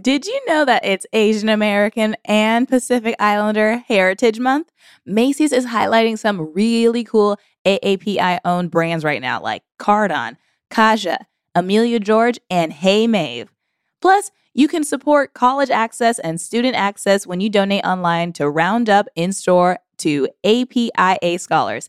Did you know that it's Asian American and Pacific Islander Heritage Month? Macy's is highlighting some really cool AAPI owned brands right now, like Cardon, Kaja, Amelia George, and Hey Mave. Plus, you can support college access and student access when you donate online to Roundup in store to APIA scholars.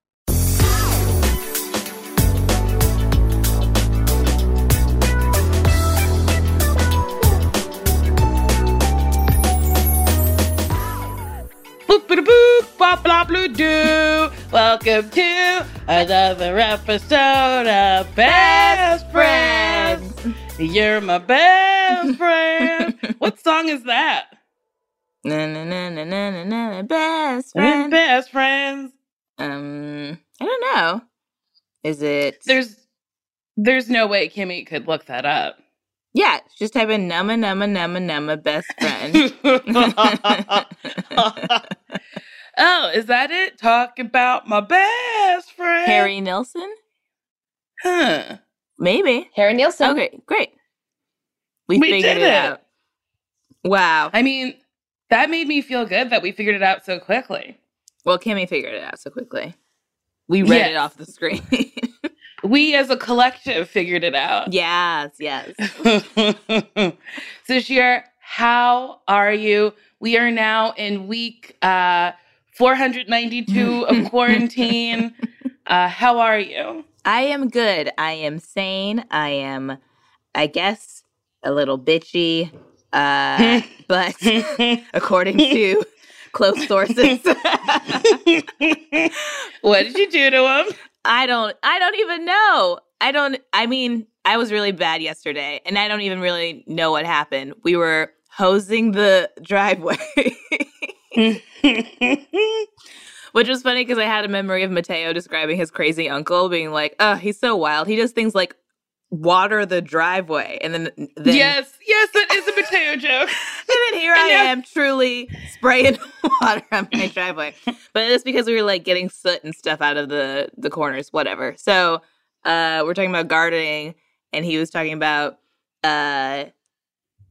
Boop boop boop blah blah blue doo. Welcome to another episode of Best Friends. You're my best friend. what song is that? Na na na na na na na best We're friend. Best friends. Um, I don't know. Is it? There's there's no way Kimmy could look that up. Yeah, just type in numma numma numma numma best friend. oh, is that it? Talk about my best friend. Harry Nilsson? Huh. Maybe. Harry Nilsson. Okay, great. We, We figured did it it. out. Wow. I mean, that made me feel good that we figured it out so quickly. Well, Kimmy figured it out so quickly. We read it off the screen. We as a collective figured it out. yes, yes. so Shir, how are you? We are now in week uh 492 of quarantine. Uh how are you? I am good. I am sane. I am, I guess, a little bitchy. Uh, but according to close sources, what did you do to him? I don't I don't even know. I don't I mean, I was really bad yesterday and I don't even really know what happened. We were hosing the driveway. Which was funny because I had a memory of Mateo describing his crazy uncle being like, "Oh, he's so wild. He does things like water the driveway." And then then yes, yes, that is a Mateo joke. and then here I now- am truly spraying water on my driveway. But it's because we were like getting soot and stuff out of the the corners, whatever. So uh we're talking about gardening and he was talking about uh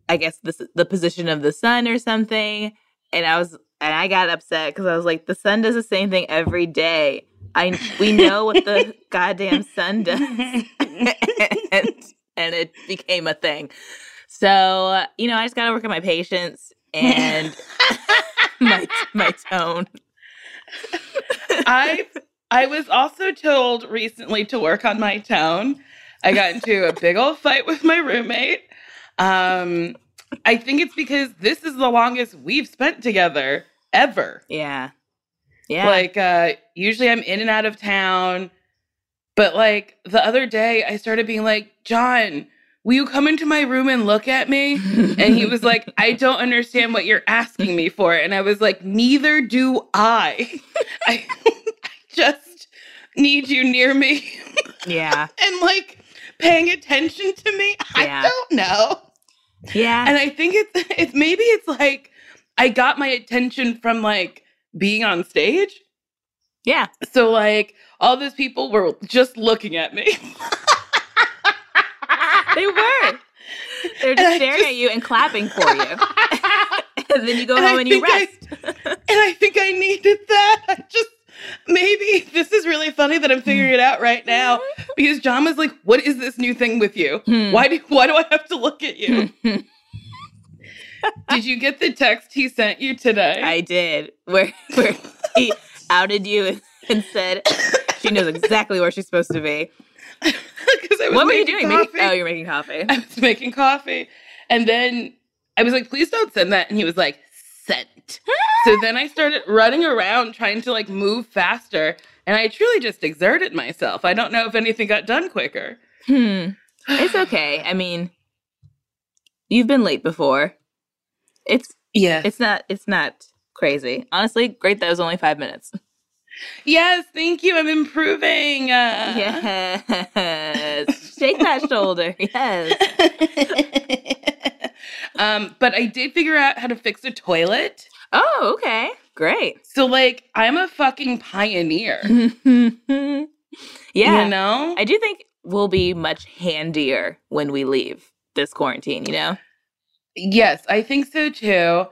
I guess the the position of the sun or something. And I was and I got upset because I was like, the sun does the same thing every day. I we know what the goddamn sun does. and, and it became a thing. So, you know, I just got to work on my patience and my my tone. I I was also told recently to work on my tone. I got into a big old fight with my roommate. Um, I think it's because this is the longest we've spent together ever. Yeah. Yeah. Like uh usually I'm in and out of town, but like the other day I started being like, "John, will you come into my room and look at me?" And he was like, I don't understand what you're asking me for. And I was like, neither do I. I, I just need you near me yeah. and like paying attention to me. Yeah. I don't know. Yeah. And I think it's it's maybe it's like I got my attention from like being on stage. yeah. So like all those people were just looking at me. They were. They're just I staring just- at you and clapping for you. and then you go And I home and you think I- rest. and I think I needed that. I just maybe this is really funny that I'm figuring it out right now because John was like, "What is this new thing with you? Hmm. Why do why do I have to look at you?" Did you get the text he sent you today? I did. Where where he outed you and said she knows exactly where she's supposed to be. 'Cause I was What were you doing? Making, oh, you're making coffee. I was making coffee, and then I was like, "Please don't send that," and he was like, "Sent." so then I started running around trying to like move faster, and I truly just exerted myself. I don't know if anything got done quicker. Hmm. It's okay. I mean, you've been late before. It's Yeah. it's not it's not crazy. Honestly, great that it was only five minutes. Yes, thank you. I'm improving. Uh, Yes. Shake that shoulder. Yes. Um, but I did figure out how to fix a toilet. Oh, okay. Great. So like I'm a fucking pioneer. yeah. You know? I do think we'll be much handier when we leave this quarantine, you know? Yes, I think so too.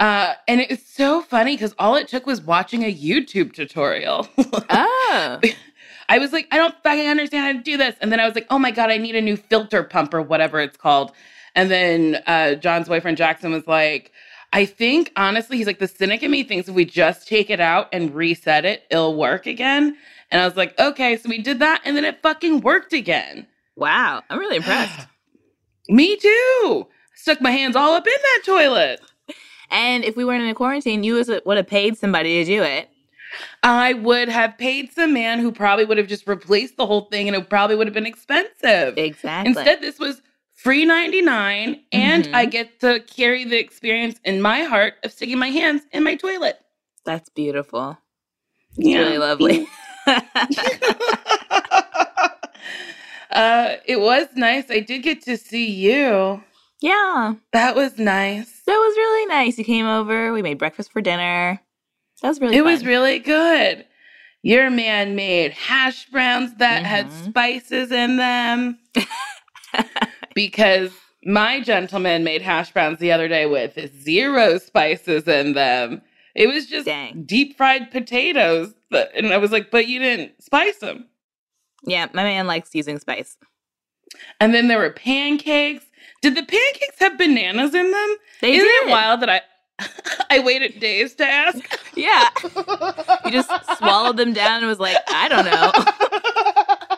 Uh, and it was so funny because all it took was watching a YouTube tutorial. Oh. I was like, I don't fucking understand how to do this. And then I was like, oh my God, I need a new filter pump or whatever it's called. And then uh, John's boyfriend Jackson was like, I think honestly, he's like, the cynic in me thinks if we just take it out and reset it, it'll work again. And I was like, okay, so we did that and then it fucking worked again. Wow. I'm really impressed. Me too. Stuck my hands all up in that toilet. and if we weren't in a quarantine, you would have paid somebody to do it. I would have paid some man who probably would have just replaced the whole thing and it probably would have been expensive. Exactly. Instead, this was free 99 and Mhm. I get to carry the experience in my heart of sticking my hands in my toilet. That's beautiful. It's Yeah. really lovely. uh, it was nice. I did get to see you. Yeah. That was nice. That was really nice. You came over. We made breakfast for dinner. That was really it was fun. really good. Your man made hash browns that had Mhm. spices in them. because my gentleman made hash browns the other day with zero spices in them. It was just Dang. deep fried potatoes. But, and I was like, but you didn't spice them. yeah, my man likes using spice. And then there were pancakes. Did the pancakes have bananas in them? They Isn't did. it wild that I I waited days to ask? Yeah. You just swallowed them down and was like, I don't know.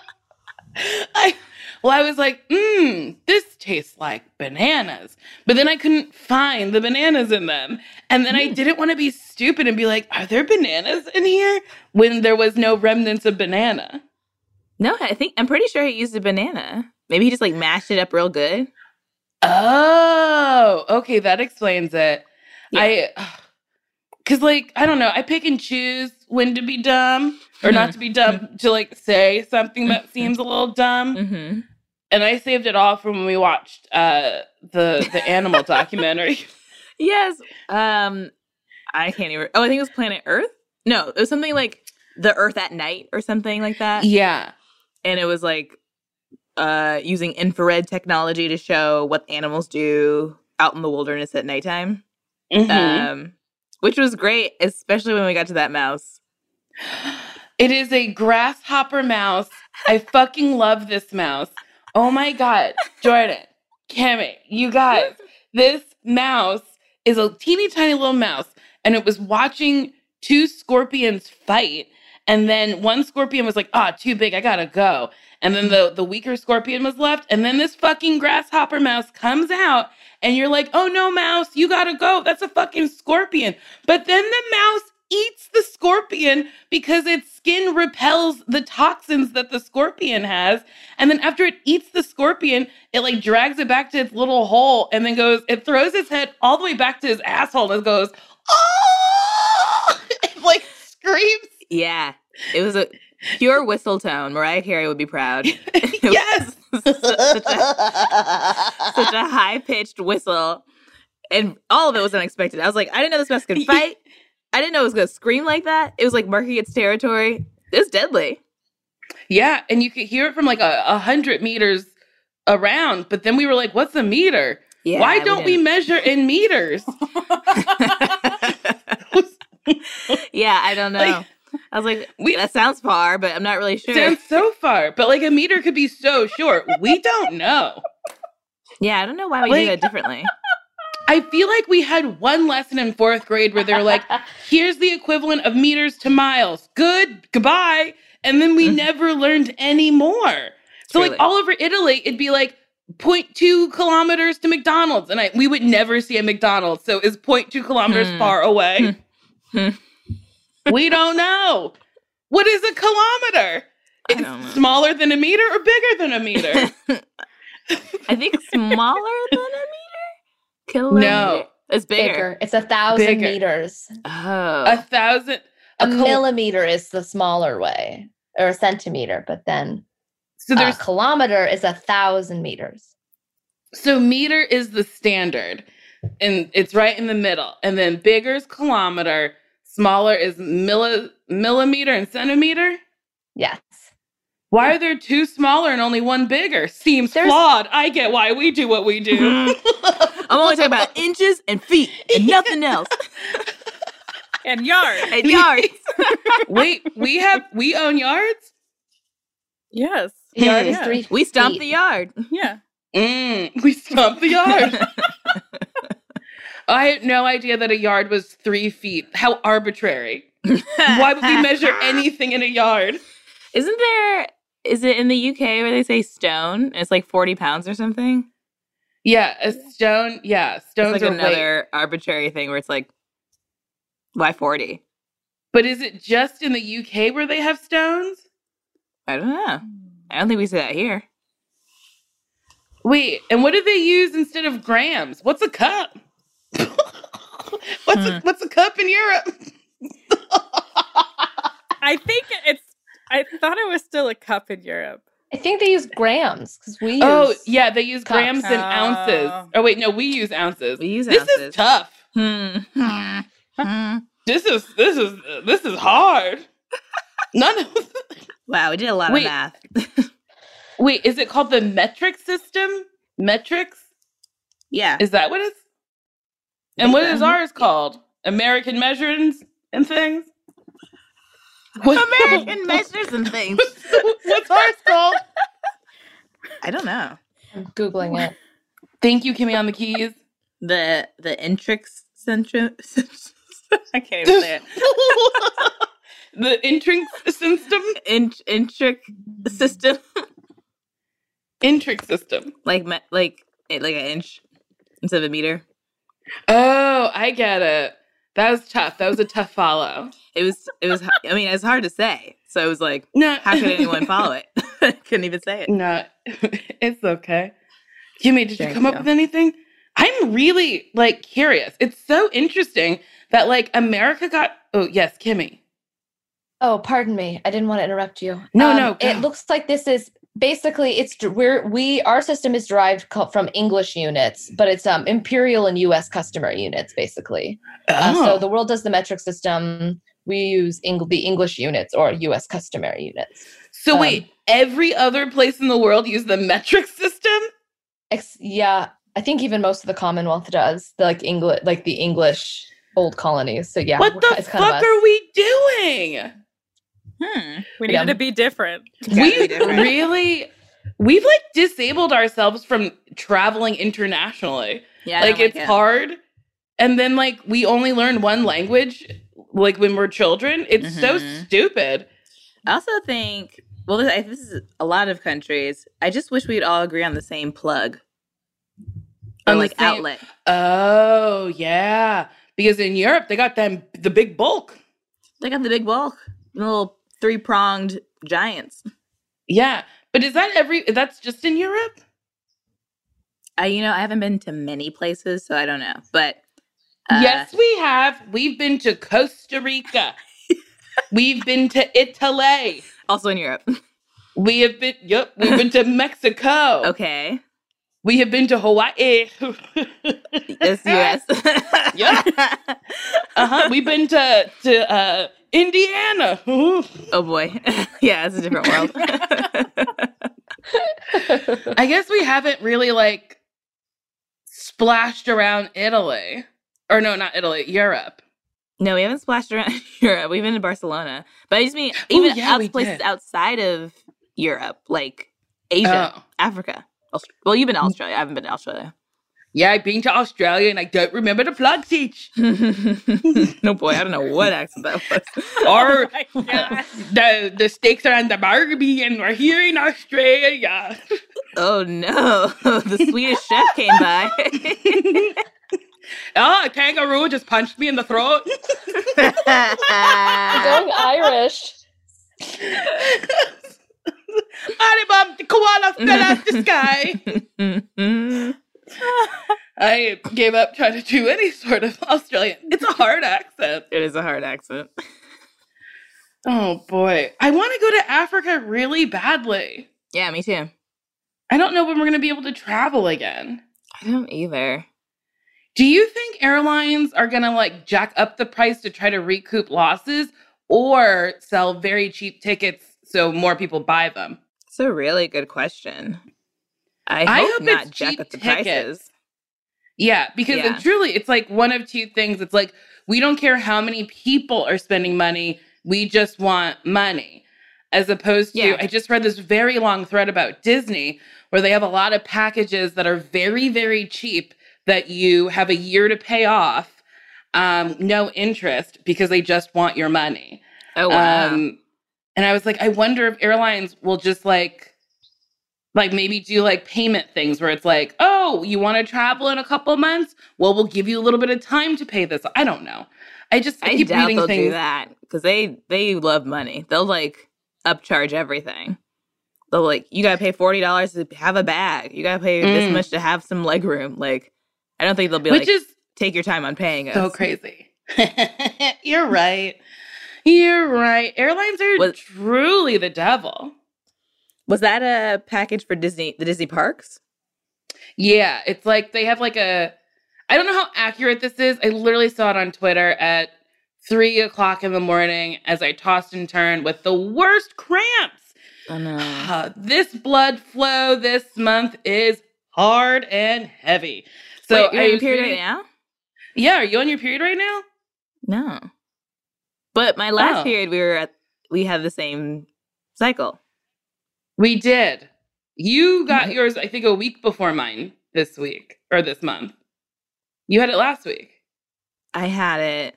I well, I was like, mmm, this tastes like bananas. But then I couldn't find the bananas in them. And then I Mm. didn't want to be stupid and be like, are there bananas in here? When there was no remnants of banana. No, I think I'm pretty sure he used a banana. Maybe he just like mashed it up real good. Oh, okay, that explains it. Yeah. I cause like, I don't know, I pick and choose when to be dumb or not to be dumb to like say something that seems a little dumb. Mm-hmm. And I saved it all from when we watched uh the the animal documentary. Yes. Um, I can't even. Oh, I think it was Planet Earth. No, it was something like the Earth at night or something like that. Yeah. And it was like uh using infrared technology to show what animals do out in the wilderness at nighttime. Mhm. Um, which was great, especially when we got to that mouse. it is a grasshopper mouse. I fucking love this mouse. Oh my god, Jordan, Kimmy, you guys, this mouse is a teeny tiny little mouse, and it was watching two scorpions fight. And then one scorpion was like, "Ah, too big, I gotta go." And then the the weaker scorpion was left, and then this fucking grasshopper mouse comes out, and you're like, "Oh no, mouse, you gotta go. That's a fucking scorpion." But then the mouse eats the scorpion because its skin repels the toxins that the scorpion has. And then after it eats the scorpion, it like drags it back to its little hole and then goes, it throws its head all the way back to his asshole and goes, oh, it like screams. Yeah, it was a pure whistle tone. Mariah Carey would be proud. yes. such a, a high pitched whistle, and all of it was unexpected. I was like, I didn't know this mouse could fight. I didn't know it was gonna scream like that. It was like marking its territory. It's deadly. Yeah. And you could hear it from like a, a hundred meters around. But then we were like, what's a meter? Yeah, Why don't we didn't- measure in meters? yeah, I don't know. Like, I was like, we- that sounds far, but I'm not really sure. Sounds so far, but like a meter could be so short. We don't know. yeah, I don't know why we Like- do that differently. I feel like we had one lesson in fourth grade where they're like, here's the equivalent of meters to miles. Good, goodbye. And then we Mhm. never learned any more. So, Truly. like, all over Italy, it'd be like 0.2 kilometers to McDonald's. And I, we would never see a McDonald's. So, is 0.2 kilometers Hmm. far away? Hmm. We don't know. What is a kilometer? It's smaller than a meter or bigger than a meter? I think smaller than a meter. Kilometer. No. it's bigger. Bigger. It's a thousand Bigger. meters. Oh, a thousand. A, A kil- millimeter is the smaller way, or a centimeter, but then So a there's kilometer is a thousand meters. So meter is the standard. and it's right in the middle. And then bigger is kilometer, smaller is milli- millimeter and centimeter. Yes. Why are there two smaller and only one bigger? Seems There's- flawed. I get why we do what we do. I'm only talking about inches and feet and nothing else. And yard. And yards. Wait, we have we own yards? yes. Yard is Yeah. three. We stomp feet. the yard. Yeah. Mm, we stomp the yard. I had no idea that a yard was three feet. How arbitrary. Why would we measure anything in a yard? Isn't there? Is it in the UK where they say stone? It's like forty pounds or something. Yeah, a stone. Yeah, It's like are weight. another arbitrary thing where it's like, why forty? But is it just in the UK where they have stones? I don't know. I don't think we say that here. Wait, and what do they use instead of grams? What's a cup? what's a, what's a cup in Europe? I think it's. I thought it was still a cup in Europe. I think they use grams because we use. Oh, yeah, they use cups. grams and ounces. Oh. Oh wait, no, we use ounces. We use ounces. this ounces. is tough. Hmm. Hmm. Hmm. This is this is this is hard. None of Wow, we did a lot Wait. of math. Wait, is it called the metric system? Metrics? Yeah. Is that what it's? And what is ours called? American measurements and things? What- American measures and things. What's ours called? I don't know. I'm googling it. Thank you, Kimmy, on the keys. The the intrix centrum. I can't even say it. the intric system? Int intric system, Intric system. like me- like like an inch instead of a meter. Oh, I get it. That was tough. That was a tough follow. It was it was. I mean, it's hard to say. So it was like, No. how could anyone follow it? I couldn't even say it. No, it's okay. Kimmy, did you Thank come up with anything? I'm really like curious. It's so interesting that like America got. Oh yes, Kimmy. Oh, pardon me. I didn't want to interrupt you. No, Um, no, It looks like this is basically it's we're we our system is derived from English units, but it's um imperial and U.S. customer units basically. Uh, Oh. so the world does the metric system. We use Eng- the English units or U.S. customary units. So um, wait, every other place in the world use the metric system? Ex- yeah, I think even most of the Commonwealth does. The, like English, like the English old colonies. So yeah, what the ki- it's kind of fuck are we doing? Hmm. We Yeah. needed to be different. We different. really, we've like disabled ourselves from traveling internationally. Yeah, I like don't it's it. hard and then like we only learn one language like when we're children it's so Mhm. stupid I also think, well, this, I- this is a lot of countries. I just wish we'd all agree on the same plug or On like same- outlet. oh yeah because in europe they got them the big bulk They got the big bulk, the little three pronged giants. yeah but is that every that's just in europe I, you know, I haven't been to many places, so I don't know. But uh, yes we have we've been to costa rica we've been to italy also in Europe. we have been yep we've been to mexico Okay, we have been to hawaii yes, U.S. Yeah. uh-huh we've been to to uh indiana oh boy, yeah, it's a different world. I guess we haven't really like splashed around Italy. Or no, not Italy, Europe. no, we haven't splashed around Europe. We've been to Barcelona, but I just mean oh, even yeah, out places did. outside of Europe, like Asia, Oh. Africa. Aust- Well, you've been to Australia. I haven't been to Australia. Yeah, I've been to Australia and I don't remember the plug teach. no boy, I don't know what accent that was. Or Oh the the steaks are on the Barbie and we're here in Australia. oh no, the Swedish chef came by. oh, a kangaroo just punched me in the throat. We're going Irish. Alibaba, the koala fell out the sky. I gave up trying to do any sort of Australian. It's a hard accent. it is a hard accent. Oh boy. I want to go to Africa really badly. Yeah, me too. I don't know when we're going to be able to travel again. I don't either. Do you think airlines are going to like jack up the price to try to recoup losses or sell very cheap tickets so more people buy them? It's a really good question. I I hope, hope not it's jack up the tickets. prices. Yeah, because Yeah. it truly, it's like one of two things. It's like we don't care how many people are spending money, we just want money. As opposed to, Yeah. I just read this very long thread about Disney where they have a lot of packages that are very, very cheap that you have a year to pay off, um, no interest because they just want your money. Oh wow. Um, and I was like, I wonder if airlines will just like, like maybe do like payment things where it's like, oh, you want to travel in a couple months? Well, we'll give you a little bit of time to pay this. I don't know. I just I I keep doubt they'll things. do that because they they love money. They'll like upcharge everything. They'll like you gotta pay forty dollars to have a bag. You gotta pay this Mm. much to have some leg room. Like I don't think they'll be which like is take your time on paying us. so crazy. You're right. You're right. Airlines are Was- truly the devil. Was that a package for Disney the Disney parks? Yeah, it's like they have like a. I don't know how accurate this is. I literally saw it on Twitter at three o'clock in the morning as I tossed and turned with the worst cramps. Oh no. Uh, this blood flow this month is hard and heavy. So Wait, you're I in your period right now? Yeah, are you on your period right now? No. But my last Oh. period we were at we had the same cycle. We did. You got Mhm. yours, I think, a week before mine this week or this month. You had it last week. I had it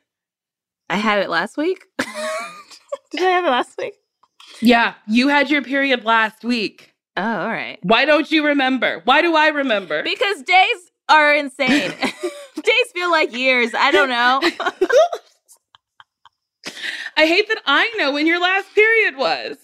I had it last week. Did I have it last week? Yeah, you had your period last week. Oh, all right. Why don't you remember? Why do I remember? Because days are insane. days feel like years. I don't know. I hate that I know when your last period was.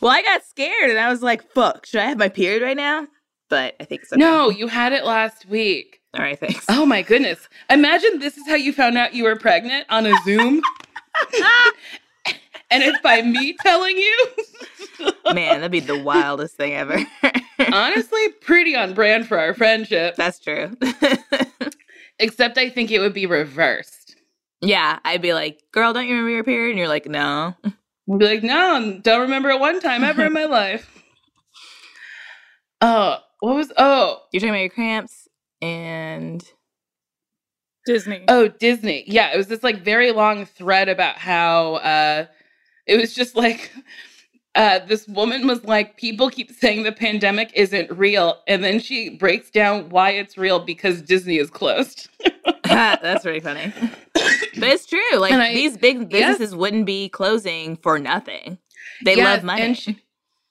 Well, I got scared and I was like, fuck, should I have my period right now? But I think so. okay. No, you had it last week. All right, thanks. Oh my goodness. Imagine this is how you found out you were pregnant on a Zoom. and it's by me telling you. Man, that'd be the wildest thing ever. Honestly, pretty on brand for our friendship. That's true. Except I think it would be reversed. yeah, I'd be like, girl, don't you remember your period? And you're like, no. We'd be like, no, don't remember it one time ever in my life. Oh, what was oh You're talking about your cramps and Disney. Oh, Disney. Yeah, it was this like very long thread about how uh it was just like uh this woman was like people keep saying the pandemic isn't real and then she breaks down why it's real because Disney is closed. that's really funny. But it's true. Like I- these big businesses wouldn't be closing for nothing. They Yes, love money. And she,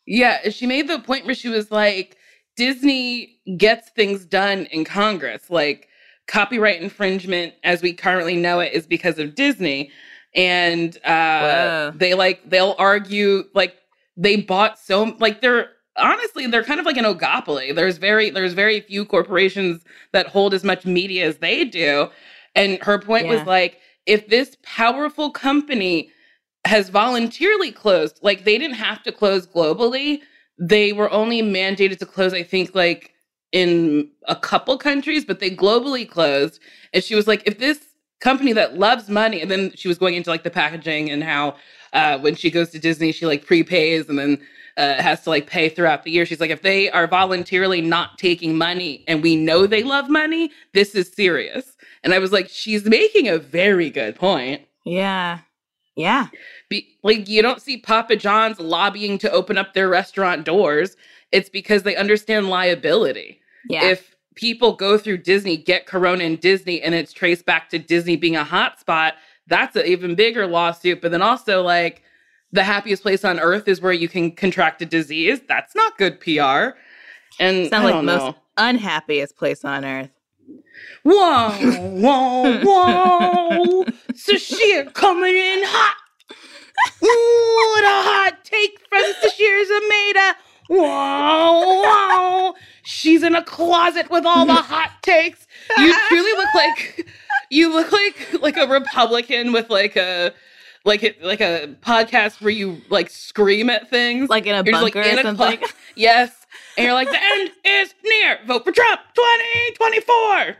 yeah, she made the point where she was like, Disney gets things done in Congress. Like copyright infringement, as we currently know it, is because of Disney. And uh, they like they'll argue like they bought so like they're honestly they're kind of like an oligopoly. There's very there's very few corporations that hold as much media as they do. And her point was like, if this powerful company has voluntarily closed. Like they didn't have to close globally. They were only mandated to close, I think, like in a couple countries, but they globally closed. And she was like, if this company that loves money, and then she was going into like the packaging and how uh, when she goes to Disney, she like prepays and then uh, has to like pay throughout the year. She's like, if they are voluntarily not taking money and we know they love money, this is serious. And I was like, she's making a very good point. yeah. Yeah. Be, like you don't see Papa John's lobbying to open up their restaurant doors. It's because they understand liability. Yeah. If people go through Disney, get Corona in Disney, and it's traced back to Disney being a hotspot, that's an even bigger lawsuit. But then also like the happiest place on earth is where you can contract a disease. That's not good PR. And Sounds I like the know. most unhappiest place on earth. Whoa, whoa, whoa. Sasheer coming in hot. Ooh, what a hot take from Sasheer Zamata. Whoa, whoa. She's in a closet with all the hot takes. You truly look like you look like like a Republican with like a like a, like a podcast where you like scream at things. Like in a You're just, bunker or a something. clo- yes. And you're like, the end is near. Vote for Trump 2024.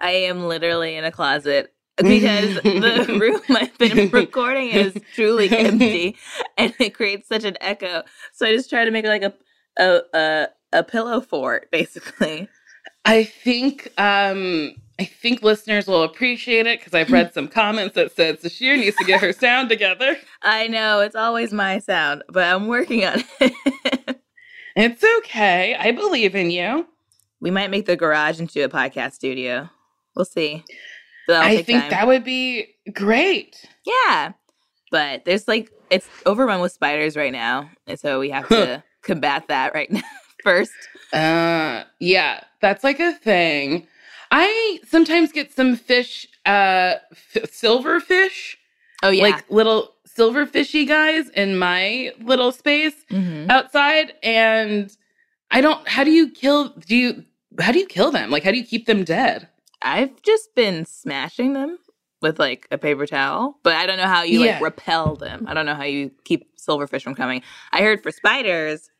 I am literally in a closet because the room I've been recording is truly empty and it creates such an echo. So I just try to make like a a a, a pillow fort, basically. I think um I think listeners will appreciate it because I've read some comments that said Sasheer needs to get her sound together. I know it's always my sound, but I'm working on it. It's okay. I believe in you. we might make the garage into a podcast studio. We'll see. That'll I think time. that would be great. Yeah. But there's like it's overrun with spiders right now. And so we have to combat that right now first. Uh yeah, that's like a thing. I sometimes get some fish uh f- silverfish, Oh yeah. like little silverfishy guys in my little space Mhm. outside and I don't how do you kill do you how do you kill them? Like how do you keep them dead? I've just been smashing them with like a paper towel, but I don't know how you Yeah. like repel them. I don't know how you keep silverfish from coming. I heard for spiders,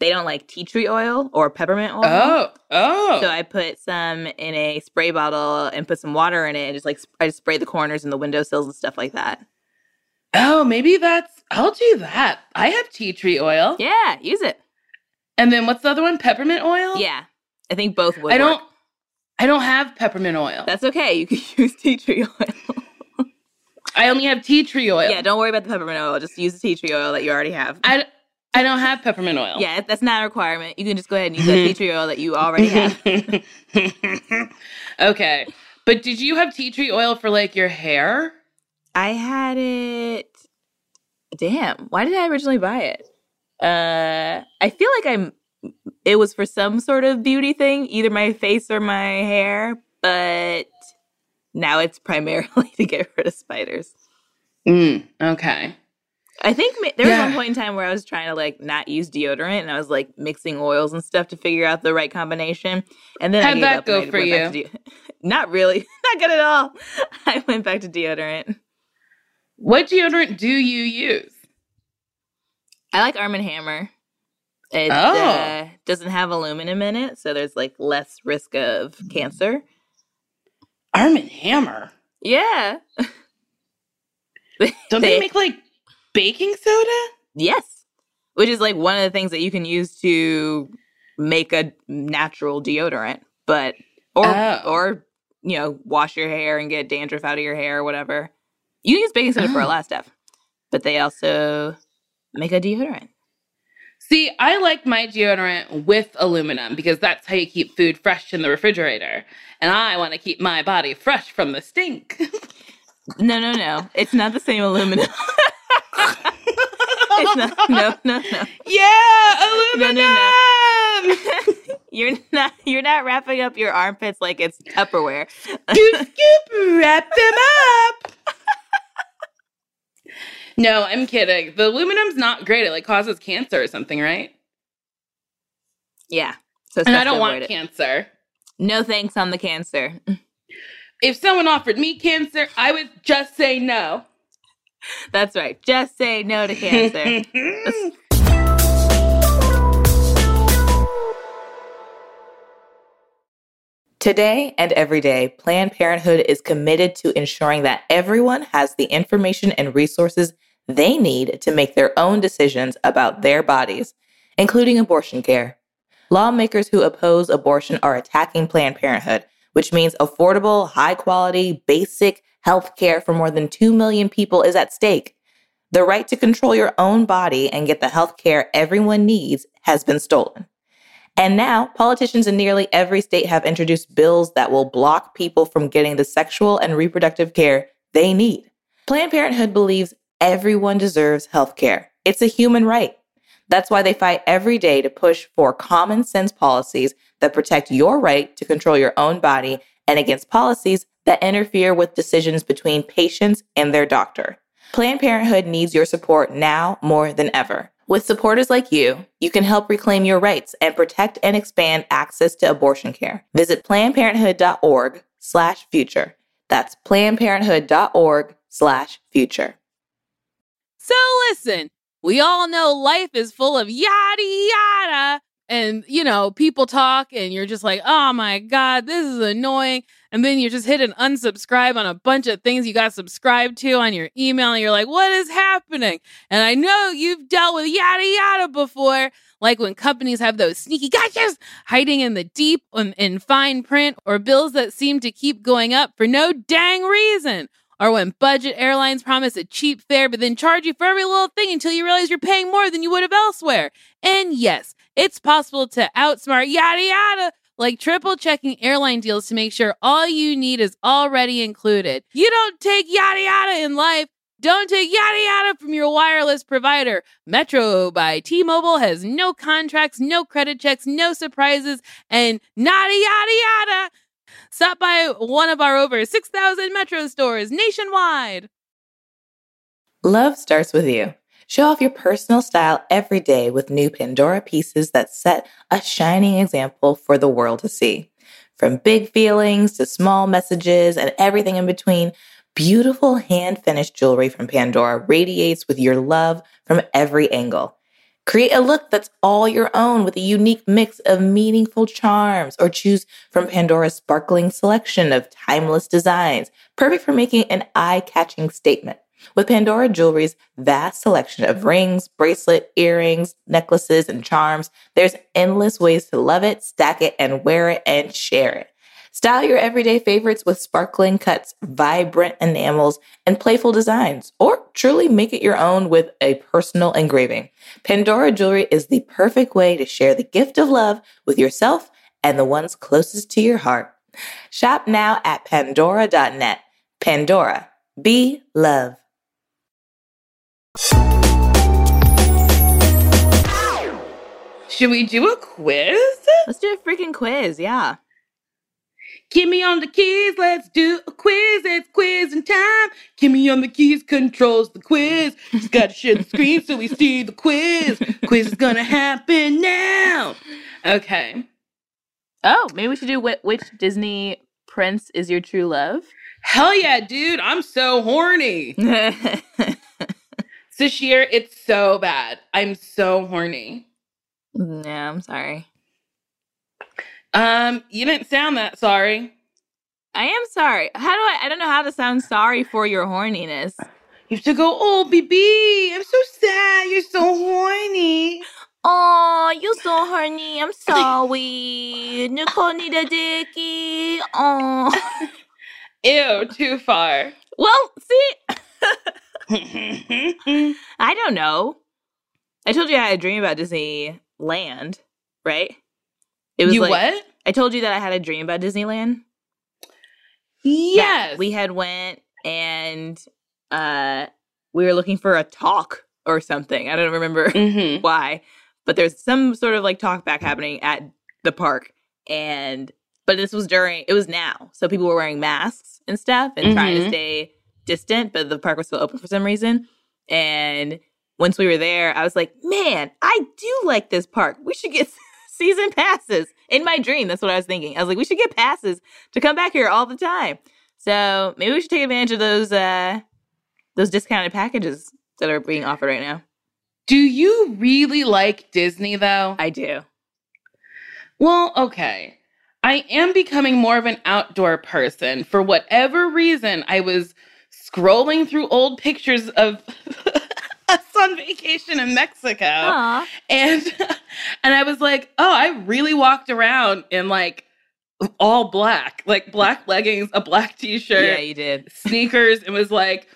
they don't like tea tree oil or peppermint oil. Oh, oh. So I put some in a spray bottle and put some water in it and just like I just spray the corners and the windowsills and stuff like that. Oh, maybe that's I'll do that. I have tea tree oil. Yeah, use it. And then what's the other one? Peppermint oil? Yeah. I think both would I don't work. I don't have peppermint oil. That's okay. You can use tea tree oil. I only have tea tree oil. yeah, don't worry about the peppermint oil. Just use the tea tree oil that you already have. I, I don't have peppermint oil. yeah, that's not a requirement. You can just go ahead and use that tea tree oil that you already have. okay. But did you have tea tree oil for like your hair? I had it. Damn, why did I originally buy it? Uh, I feel like I'm. It was for some sort of beauty thing, either my face or my hair, but now it's primarily to get rid of spiders. Mm, okay. I think ma- there was Yeah. one point in time where I was trying to like not use deodorant, and I was like mixing oils and stuff to figure out the right combination. And then How'd gave that up go for to de- not really, not good at all. I went back to deodorant. What deodorant do you use? I like Arm and Hammer. It Oh. uh, doesn't have aluminum in it, so there's like less risk of cancer. Arm and Hammer. Yeah. Don't they make like baking soda? Yes. Which is like one of the things that you can use to make a natural deodorant, but or Oh. or you know, wash your hair and get dandruff out of your hair or whatever. You use baking soda for a Oh. lot of stuff. But they also make a deodorant. See, I like my deodorant with aluminum because that's how you keep food fresh in the refrigerator. And I want to keep my body fresh from the stink. No, no, no. It's not the same aluminum. it's not no, no, no. yeah, aluminum. No, no, no. you're not you're not wrapping up your armpits like it's Tupperware. scoop, scoop, wrap them up. No, I'm kidding. The aluminum's not great. It like causes cancer or something, right? yeah. So And I don't want avoid it. cancer. No thanks on the cancer. If someone offered me cancer, I would just say no. That's right. Just say no to cancer. Today and every day, Planned Parenthood is committed to ensuring that everyone has the information and resources they need to make their own decisions about their bodies, including abortion care. Lawmakers who oppose abortion are attacking Planned Parenthood, which means affordable, high quality, basic health care for more than 2 million people is at stake. The right to control your own body and get the health care everyone needs has been stolen. And now, politicians in nearly every state have introduced bills that will block people from getting the sexual and reproductive care they need. Planned Parenthood believes everyone deserves health care. It's a human right. That's why they fight every day to push for common sense policies that protect your right to control your own body and against policies that interfere with decisions between patients and their doctor. Planned Parenthood needs your support now more than ever. With supporters like you, you can help reclaim your rights and protect and expand access to abortion care. Visit plannedparenthood.org slash future. That's plannedparenthood.org slash future. So listen, we all know life is full of yada yada. And, you know, people talk and you're just like, oh my God, this is annoying. and then you just hit an unsubscribe on a bunch of things you got subscribed to on your email, and you're like, what is happening? And I know you've dealt with yada yada before, like when companies have those sneaky gotchas hiding in the deep in, in fine print, or bills that seem to keep going up for no dang reason. Or when budget airlines promise a cheap fare but then charge you for every little thing until you realize you're paying more than you would have elsewhere. And yes, it's possible to outsmart yada yada, like triple checking airline deals to make sure all you need is already included. You don't take yada yada in life. Don't take yada yada from your wireless provider. Metro by T Mobile has no contracts, no credit checks, no surprises, and nada yada yada. Stop by one of our over 6,000 Metro stores nationwide. Love starts with you. Show off your personal style every day with new Pandora pieces that set a shining example for the world to see. From big feelings to small messages and everything in between, beautiful hand finished jewelry from Pandora radiates with your love from every angle. Create a look that's all your own with a unique mix of meaningful charms, or choose from Pandora's sparkling selection of timeless designs, perfect for making an eye catching statement. With Pandora Jewelry's vast selection of rings, bracelet, earrings, necklaces, and charms, there's endless ways to love it, stack it, and wear it and share it. Style your everyday favorites with sparkling cuts, vibrant enamels, and playful designs, or truly make it your own with a personal engraving. Pandora Jewelry is the perfect way to share the gift of love with yourself and the ones closest to your heart. Shop now at pandora.net. Pandora, be love. Should we do a quiz? Let's do a freaking quiz, yeah. Give me on the keys, let's do a quiz. It's quizzing time. Give me on the keys, controls the quiz. Just gotta share the screen so we see the quiz. Quiz is gonna happen now. Okay. Oh, maybe we should do wh- which Disney prince is your true love? Hell yeah, dude. I'm so horny. This year, it's so bad. I'm so horny. yeah, I'm sorry. Um, you didn't sound that sorry. I am sorry. How do I? I don't know how to sound sorry for your horniness. You have to go, oh, BB, I'm so sad. You're so horny. Oh, you're so horny. I'm sorry. Nicole need a dicky. Oh. Ew, too far. Well, see, I don't know. I told you I had a dream about Disneyland, right? It was you like what? I told you that I had a dream about Disneyland. Yes. we had went and uh we were looking for a talk or something. I don't remember hmm why, but there's some sort of like talk back happening at the park and but this was during it was now. So people were wearing masks and stuff and trying to Mhm. stay distant, but the park was still open for some reason. And once we were there, I was like, "Man, I do like this park. We should get season passes." In my dream, that's what I was thinking. I was like, "We should get passes to come back here all the time." So, maybe we should take advantage of those uh those discounted packages that are being offered right now. Do you really like Disney though? I do. Well, okay. I am becoming more of an outdoor person. For whatever reason, I was scrolling through old pictures of us on vacation in Mexico. Aw. And and I was like, "Oh, I really walked around in like all black, like black leggings, a black t-shirt, Yeah, you did. sneakers, and was like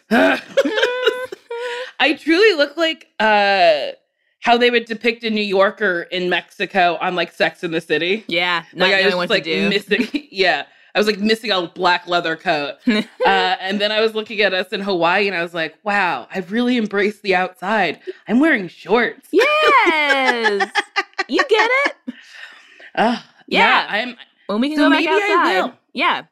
I truly look like uh how they would depict a New Yorker in Mexico on like Sex in the City. yeah, not Like I knowing was what like to do. missing yeah. I was like missing a black leather coat. Uh, and then I was looking at us in Hawaii and I was like, wow, I've really embraced the outside. I'm wearing shorts. yes, you get it. Ugh, Yeah. I'm When we can So go back I outside. will. Yeah,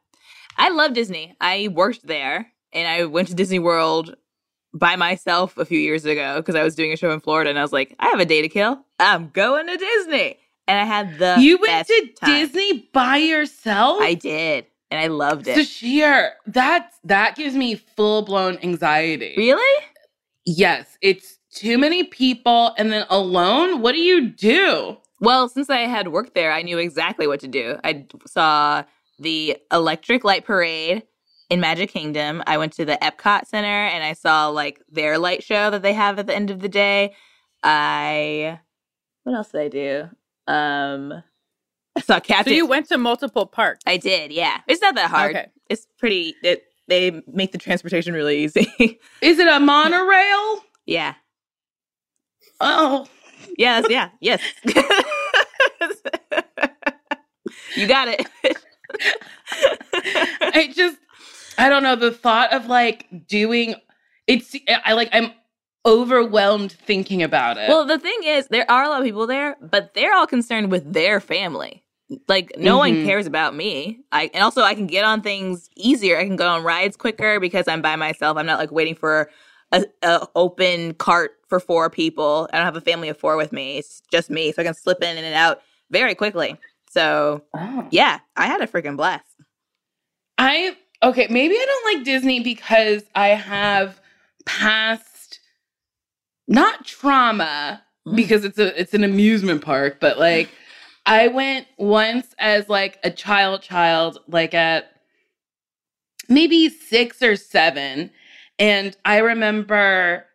I love Disney. I worked there, and I went to Disney World by myself a few years ago because I was doing a show in Florida, and I was like, I have a day to kill. I'm going to Disney, and I had the you went to time. Disney by yourself? I did, and I loved it. Sasheer, that's that gives me full blown anxiety. really? Yes, it's too many people and then alone. What do you do? Well, since I had worked there, I knew exactly what to do. I saw the Electric Light Parade in Magic Kingdom. I went to the Epcot Center and I saw like their light show that they have at the end of the day. I what else did I do? Um I saw So Captain. you went to multiple parks. I did, yeah. It's not that hard. Okay. It's pretty it they make the transportation really easy. Is it a monorail? yeah. Oh, Yes, yeah, yes. you got it. I just, I don't know. The thought of like doing it's, I like, I'm overwhelmed thinking about it. Well, the thing is, there are a lot of people there, but they're all concerned with their family. Like no one Mhm. cares about me. I and also I can get on things easier. I can go on rides quicker because I'm by myself. I'm not like waiting for a, a open cart for four people. I don't have a family of four with me. It's just me, so I can slip in and out very quickly. So Oh. yeah, I had a freaking blast. I okay, maybe I don't like Disney because I have past not trauma Mm. because it's a it's an amusement park, but like I went once as like a child child like at maybe 6 or 7 and I remember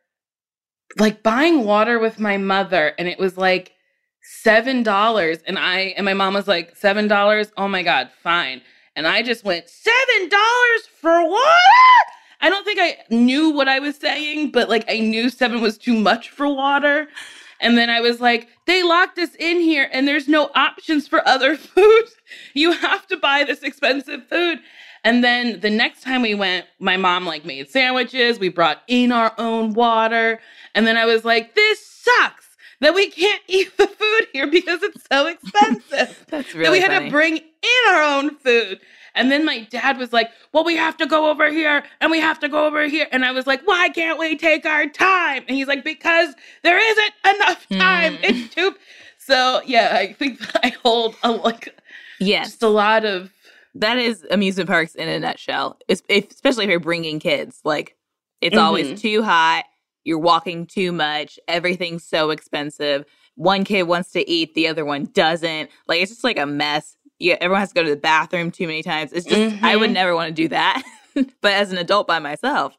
like buying water with my mother and it was like seven dollars and i and my mom was like seven dollars? Oh my god fine. And i just went seven dollars for water i don't think i knew what i was saying but like i knew seven was too much for water and then i was like they locked us in here and there's no options for other food you have to buy this expensive food and then the next time we went my mom like made sandwiches we brought in our own water and then i was like this sucks that we can't eat the food here because it's so expensive. That's that really we had funny. to bring in our own food. And then my dad was like, Well, we have to go over here and we have to go over here. And I was like, Why can't we take our time? And he's like, Because there isn't enough time. Mm. It's too. So, yeah, I think I hold a, like yes, just a lot of. that is amusement parks in a nutshell. It's, if, especially if you're bringing kids, like it's always Mhm. too hot. You're walking too much. Everything's so expensive. One kid wants to eat, the other one doesn't. Like it's just like a mess. Yeah, everyone has to go to the bathroom too many times. It's just I would Mhm. never want to do that. but as an adult by myself,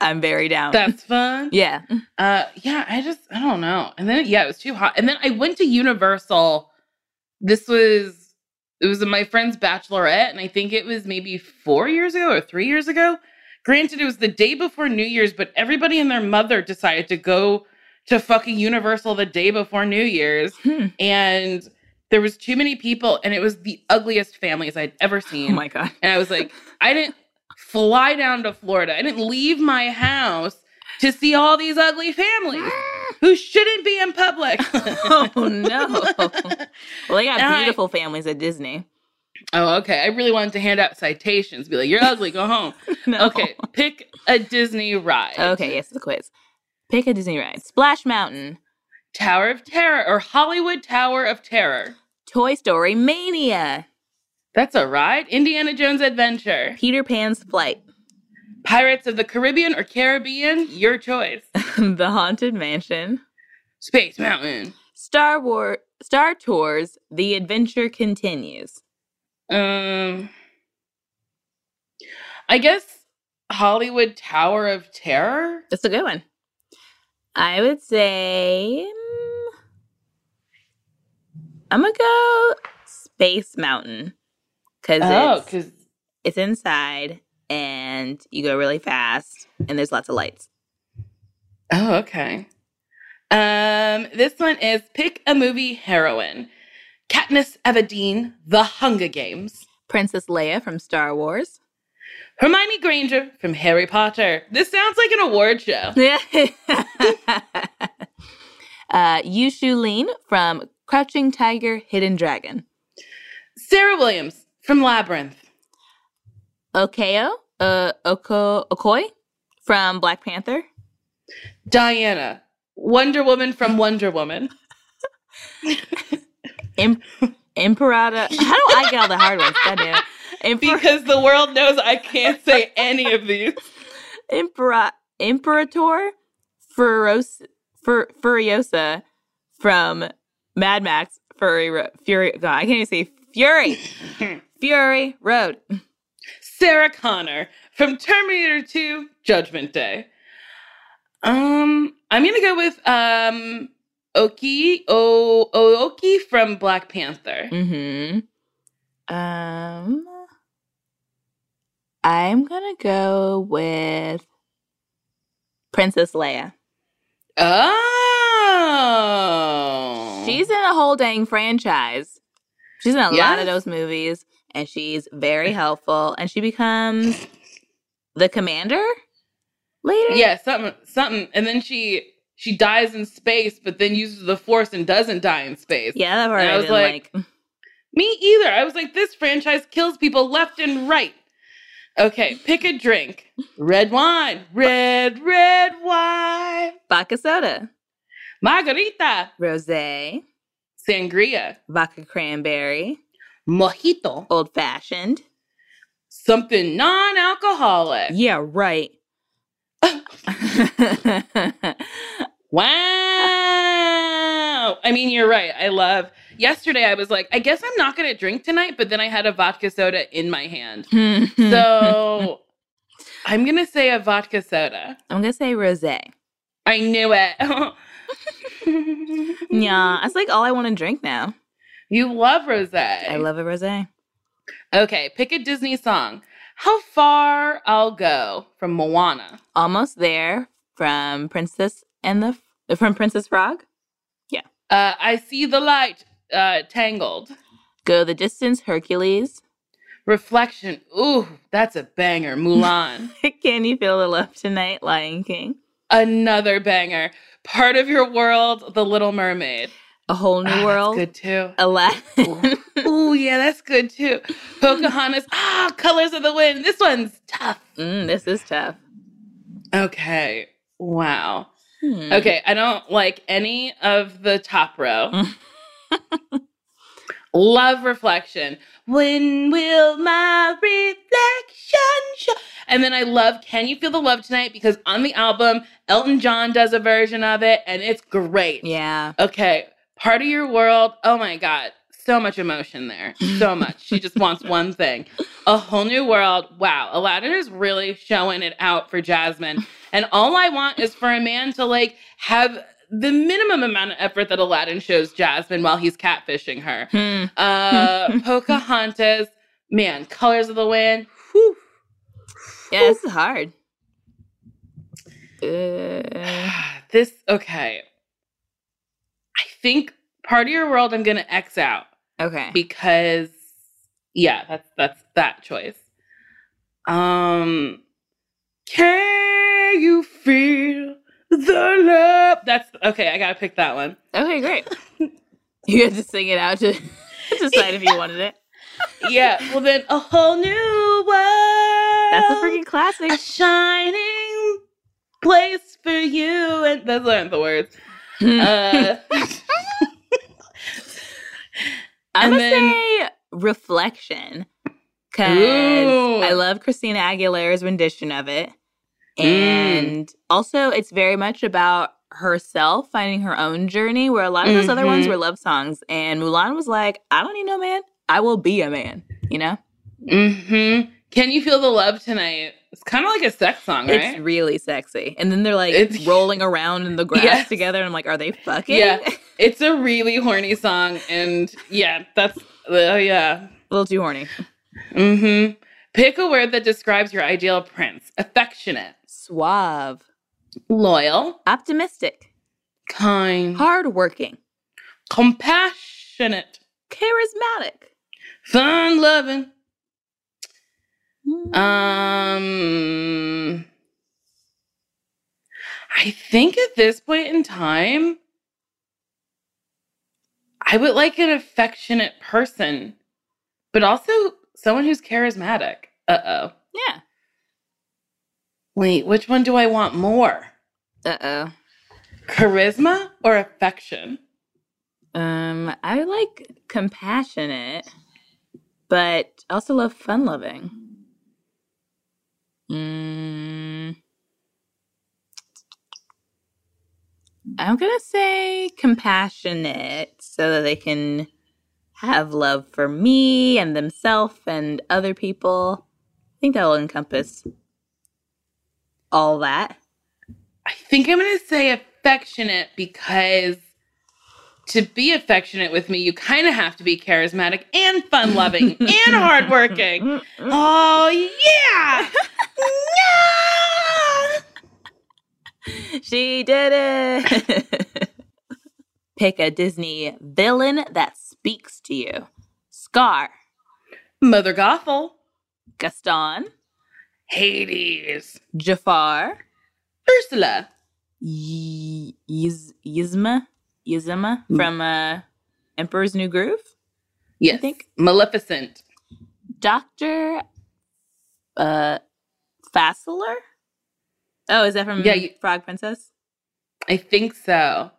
I'm very down. That's fun. yeah. Uh, yeah, I just I don't know. And then yeah, it was too hot. And then I went to Universal. This was it was my friend's bachelorette, and I think it was maybe four years ago or three years ago. Granted, it was the day before New Year's, but everybody and their mother decided to go to fucking Universal the day before New Year's, Hmm. and there was too many people, and it was the ugliest families I'd ever seen. Oh seen. my god. And I was like, I didn't fly down to Florida. I didn't leave my house to see all these ugly families who shouldn't be in public. oh no. Well, they got And I- beautiful families at Disney. oh, okay. I really wanted to hand out citations. Be like, you're ugly, go home. No. Okay, pick a Disney ride. Okay, yes, the quiz. Pick a Disney ride. Splash Mountain, Tower of Terror or Hollywood Tower of Terror. Toy Story Mania, That's a ride. Indiana Jones Adventure. Peter Pan's Flight, Pirates of the Caribbean or Caribbean, your choice. The Haunted Mansion, Space Mountain. Star War Star Tours, The Adventure Continues. Um, I guess Hollywood Tower of Terror. That's a good one. I would say I'm gonna go Space Mountain because Oh, it's, because it's inside and you go really fast and there's lots of lights. oh, okay. Um, this one is pick a movie heroine. Katniss Everdeen, The Hunger Games. Princess Leia from Star Wars. Hermione Granger from Harry Potter. This sounds like an award show. Yeah. uh, Yu Shu Lien from Crouching Tiger, Hidden Dragon. Sarah Williams from Labyrinth. Okeo, uh, Oko, Okoi from Black Panther. Diana, Wonder Woman from Wonder Woman. Im- Imperata. How do I get all the hard ones? God damn it. Imper- Because the world knows I can't say any of these. Impera- Imperator Furos- Fur- Furiosa from Mad Max. Fury, Fury. God, I can't even say Fury. Fury Road. Sarah Connor from Terminator 2 Judgment Day. Um, I'm gonna go with um Oki O Ooki from Black Panther. Mm-hmm. Um, I'm gonna go with Princess Leia. Oh, Oh. She's in a whole dang franchise. She's in a lot of those movies, and she's very helpful. And she becomes the commander later. yeah, something, something, and then she she dies in space, but then uses the Force and doesn't die in space. yeah, that part And I, I was like, like. Me either. I was like, this franchise kills people left and right. Okay, pick a drink. Red wine. Red, red wine. Vodka soda, Margarita. rosé, Sangria. vodka cranberry, Mojito. old fashioned. Something non alcoholic. Yeah, right. Wow. I mean, you're right. I love. Yesterday, I was like, I guess I'm not going to drink tonight, but then I had a vodka soda in my hand. So I'm going to say a vodka soda. I'm gonna say rosé. I knew it. Yeah, that's like all I want to drink now. You love rose. I love a rosé. Okay, pick a Disney song. How far I'll go from Moana. Almost there from Princess and the from Princess Frog. Yeah. Uh, I see the light. Uh, Tangled. Go the distance, Hercules. Reflection. Ooh, that's a banger. Mulan. Can you feel the love tonight, Lion King? Another banger. Part of your world, The Little Mermaid. A whole new Ah, world. good too. Aladdin. Ooh, yeah, that's good too. Pocahontas. Ah, Colors of the Wind. This one's tough. mm, this is tough. Okay. Wow. Hmm. Okay, I don't like any of the top row. Love reflection. When will my reflection show? And then I love Can You Feel the Love Tonight? Because on the album, Elton John does a version of it and it's great. Yeah. Okay, part of your world. Oh my God. So much emotion there. So much. she just wants one thing. A whole new world. Wow. Aladdin is really showing it out for Jasmine. And all I want is for a man to like have the minimum amount of effort that Aladdin shows Jasmine while he's catfishing her. Hmm. Uh Pocahontas, man, Colors of the Wind. Whew. Yeah, this is hard. Uh, this okay. I think part of your world I'm gonna X out. okay. because yeah, that's that's that choice. Um can you feel the love? That's okay, I gotta pick that one. Okay, great. You had to sing it out to decide if you wanted it. Yeah, well then a whole new world. That's a freaking classic. a shining place for you and those aren't the words. Uh I'm gonna then- say reflection because I love Christina Aguilera's rendition of it, Mm. and also it's very much about herself finding her own journey. Where a lot of those other ones Mhm. were love songs, and Mulan was like, "I don't need no man. I will be a man." You know, hmm Can you feel the love tonight? It's kind of like a sex song, right? it's really sexy. And then they're like It's- rolling around in the grass Yes. together, and I'm like, "Are they fucking?" Yeah. It's a really horny song, and yeah, that's uh, yeah. a little too horny. Mm-hmm. Pick a word that describes your ideal prince: affectionate, Suave, loyal, optimistic, kind, hardworking, compassionate, charismatic. fun-loving. Um, I think at this point in time, I would like an affectionate person, but also someone who's charismatic. Uh oh. yeah. Wait, which one do I want more? Uh oh. Charisma or affection? Um, I like compassionate, but also love fun loving. Mm, I'm gonna say compassionate so that they can have love for me and themselves and other people. I think that will encompass all that. I think I'm going to say affectionate because to be affectionate with me, you kind of have to be charismatic and fun loving and hardworking. Oh, yeah. yeah. She did it. Pick a Disney villain that speaks to you. Scar, Mother Gothel. Gaston, Hades. Jafar, Ursula. y- Yiz- Yzma, Yzma from uh, Emperor's New Groove. Yes. I think- Maleficent. Doctor uh Fassler? Oh, is that from Yeah, you- Frog Princess? I think so.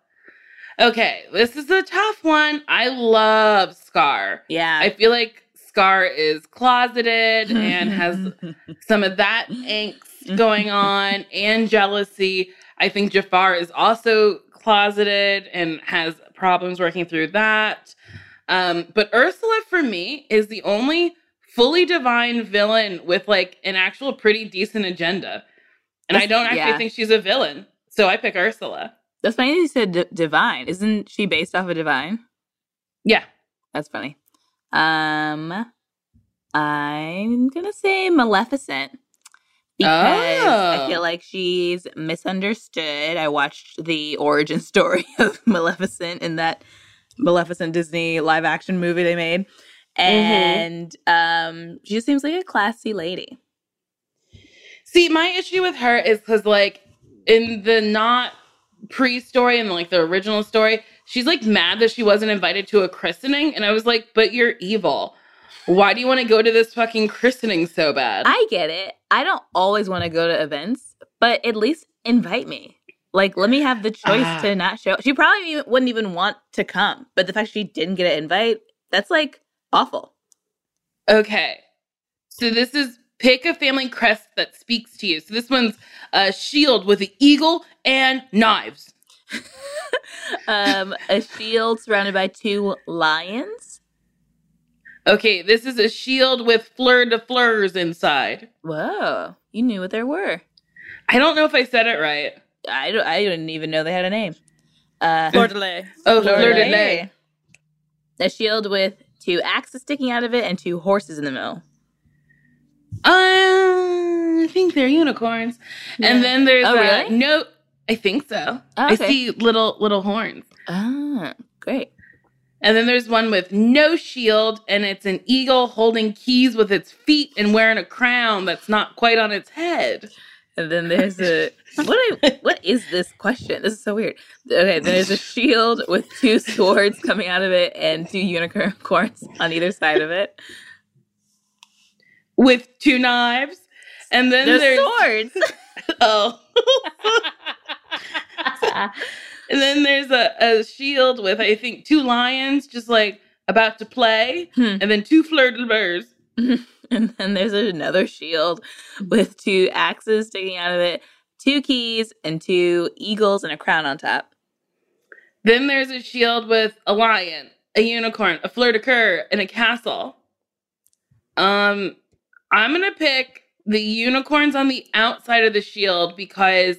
Okay, this is a tough one. I love Scar. Yeah. I feel like Scar is closeted and has some of that angst going on and jealousy. I think Jafar is also closeted and has problems working through that. Um, but Ursula, for me, is the only fully divine villain with like an actual pretty decent agenda. And I don't actually yeah. think she's a villain. So I pick Ursula. That's funny you said D- Divine. Isn't she based off of Divine? Yeah. That's funny. Um I'm gonna say Maleficent. Because I Oh. feel like she's misunderstood. I watched the origin story of Maleficent in that Maleficent Disney live action movie they made. And um she just seems like a classy lady. See, my issue with her is because, like, in the not pre story and like the original story, she's like mad that she wasn't invited to a christening. And I was like, but you're evil. Why do you want to go to this fucking christening so bad? I get it. I don't always want to go to events, but at least invite me. Like, let me have the choice Ah. to not show. She probably even- wouldn't even want to come, but the fact she didn't get an invite, that's like awful. okay. So this is pick a family crest that speaks to you. So this one's a shield with an eagle and knives. um, a shield surrounded by two lions. Okay, this is a shield with fleur de fleurs inside. Whoa, you knew what there were. I don't know if I said it right. I don't. I didn't even know they had a name. Uh, Fleur de lis. Oh, Fleur fleur de de lis. lis. a shield with two axes sticking out of it and two horses in the middle. Uh, I think they're unicorns. Yeah. And then there's Oh, uh, really? no. I think so. Oh, I see little little horns. Ah, great. And then there's one with no shield, and it's an eagle holding keys with its feet and wearing a crown that's not quite on its head. And then there's a what? I, what is this question? This is so weird. Okay, there's a shield with two swords coming out of it and two unicorns on either side of it. With two knives. And then There's there's, swords. oh. and then there's a, a shield with I think two lions just like about to play, Hmm. and then two fleur de lis. and then there's another shield with two axes sticking out of it, two keys, and two eagles and a crown on top. Then there's a shield with a lion, a unicorn, a fleur de coeur, and a castle. Um, I'm gonna pick the unicorns on the outside of the shield because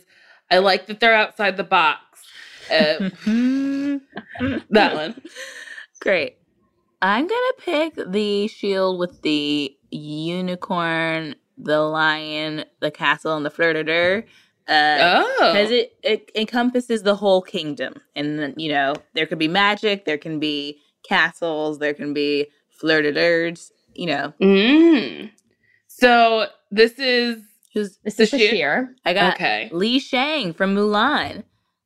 I like that they're outside the box. Uh, that one. Great. I'm gonna pick the shield with the unicorn, the lion, the castle, and the lis. Uh, because Oh, it, it encompasses the whole kingdom and you know there could be magic there can be castles there can be lis you know mm. so this is who's This is sheer. i got okay. li shang from mulan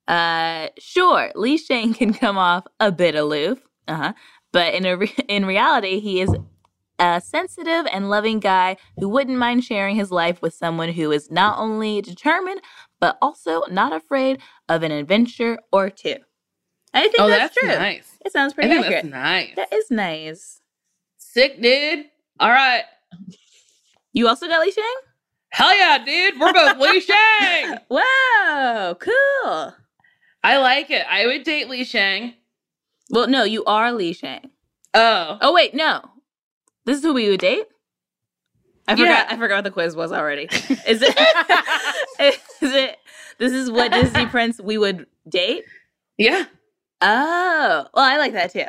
uh sure li shang can come off a bit aloof uh-huh but in a re- in reality he is a sensitive and loving guy who wouldn't mind sharing his life with someone who is not only determined but also not afraid of an adventure or two. I think Oh, that's, that's, true. nice. It sounds I pretty think accurate. that's nice. That is nice. Sick, dude. All right. You also got Li Shang? Hell yeah, dude. We're both Li Shang. Whoa, cool. I like it. I would date Li Shang. Well, no, you are Li Shang. Oh. Oh wait, no. This is who we would date. I forgot. Yeah. I forgot what the quiz was already. Is it? is it? This is what Disney prince we would date. Yeah. Oh, well, I like that too.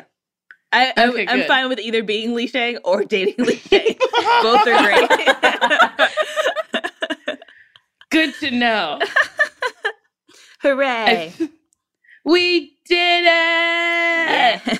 I, I Okay, I'm good. fine with either being Li Shang or dating Li Shang. Both are great. Good to know. Hooray! I- we did it. Yeah.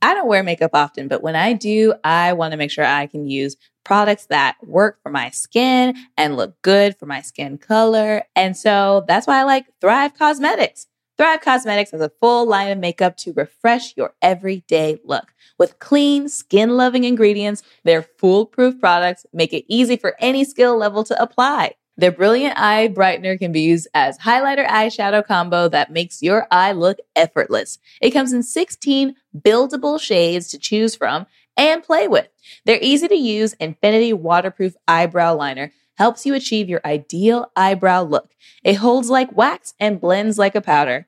I don't wear makeup often, but when I do, I want to make sure I can use products that work for my skin and look good for my skin color. And so that's why I like Thrive Causemetics. Thrive Causemetics has a full line of makeup to refresh your everyday look. With clean, skin loving ingredients, their foolproof products make it easy for any skill level to apply. Their brilliant eye brightener can be used as highlighter eyeshadow combo that makes your eye look effortless. It comes in 16 buildable shades to choose from and play with. Their easy to use Infinity waterproof eyebrow liner helps you achieve your ideal eyebrow look. It holds like wax and blends like a powder.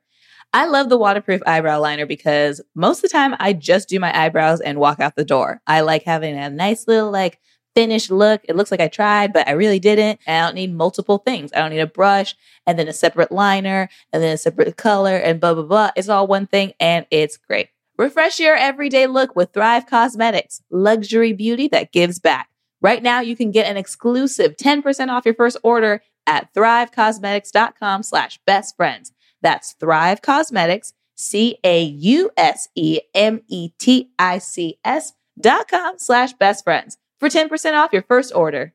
I love the waterproof eyebrow liner because most of the time I just do my eyebrows and walk out the door. I like having a nice little like finished look. It looks like I tried, but I really didn't. And I don't need multiple things. I don't need a brush and then a separate liner and then a separate color and blah, blah, blah. It's all one thing and it's great. Refresh your everyday look with Thrive Causemetics, luxury beauty that gives back. Right now, you can get an exclusive 10% off your first order at thrivecausemetics.com slash best friends. That's Thrive Causemetics, C A U S E M E T I C S dot com slash best friends for 10% off your first order.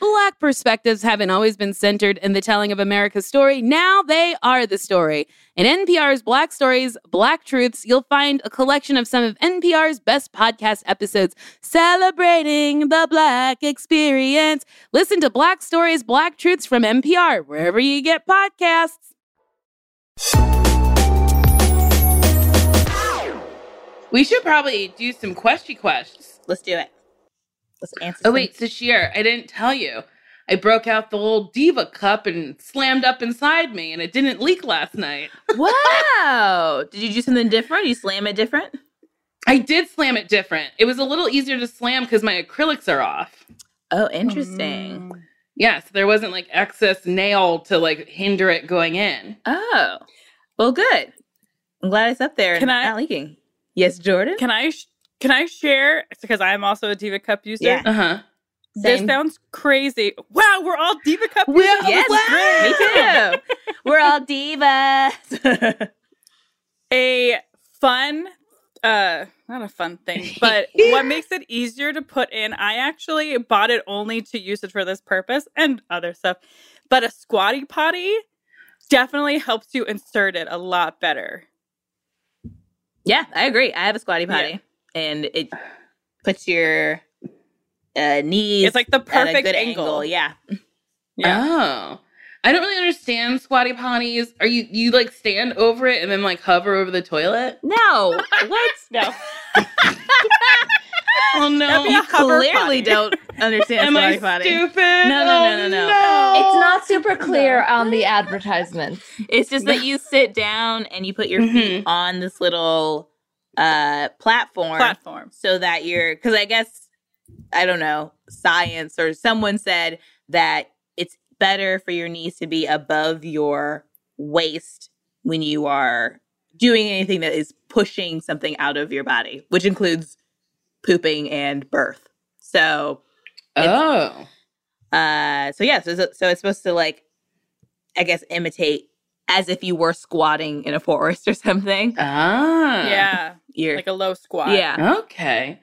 Black perspectives haven't always been centered in the telling of America's story. Now they are the story. In NPR's Black Stories, Black Truths, you'll find a collection of some of NPR's best podcast episodes celebrating the Black experience. Listen to Black Stories, Black Truths from NPR, wherever you get podcasts. We should probably do some questy quests. Let's do it. Let's answer. Oh some- wait, Sasheer, I didn't tell you. I broke out the old diva cup and slammed up inside me, and it didn't leak last night. Wow. Did you do something different? You slam it different? I did slam it different. It was a little easier to slam because my acrylics are off. Oh, interesting. Hmm. Yeah, so there wasn't like excess nail to like hinder it going in. Oh, well, good. I'm glad it's up there and Can I- not leaking. Yes, Jordan. Can I sh- can I share because I'm also a Diva Cup user? Yeah. Uh huh. This sounds crazy. Wow, we're all Diva Cup We users. yes, Wow. me too. We're all divas. a fun uh not a fun thing but what makes it easier to put in i actually bought it only to use it for this purpose and other stuff but a squatty potty definitely helps you insert it a lot better yeah, I agree. I have a squatty Yeah. Potty, and it puts your uh, knees. it's like the perfect good angle. Yeah. yeah Oh. I don't really understand squatty potties. Are you you like stand over it and then like hover over the toilet? No. what? no Oh no. That'd You clearly potty. don't understand Am I potty. stupid? No, no, Oh, no, no, no. It's not super clear on the advertisements. It's just that you sit down and you put your feet Mm-hmm. on this little uh platform, platform so that you're because I guess I don't know science or someone said that it's better for your knees to be above your waist when you are doing anything that is pushing something out of your body, which includes pooping and birth. So Oh. uh so yeah so so it's supposed to like i guess imitate as if you were squatting in a forest or something. Ah. yeah, You're like a low squat. yeah. Okay.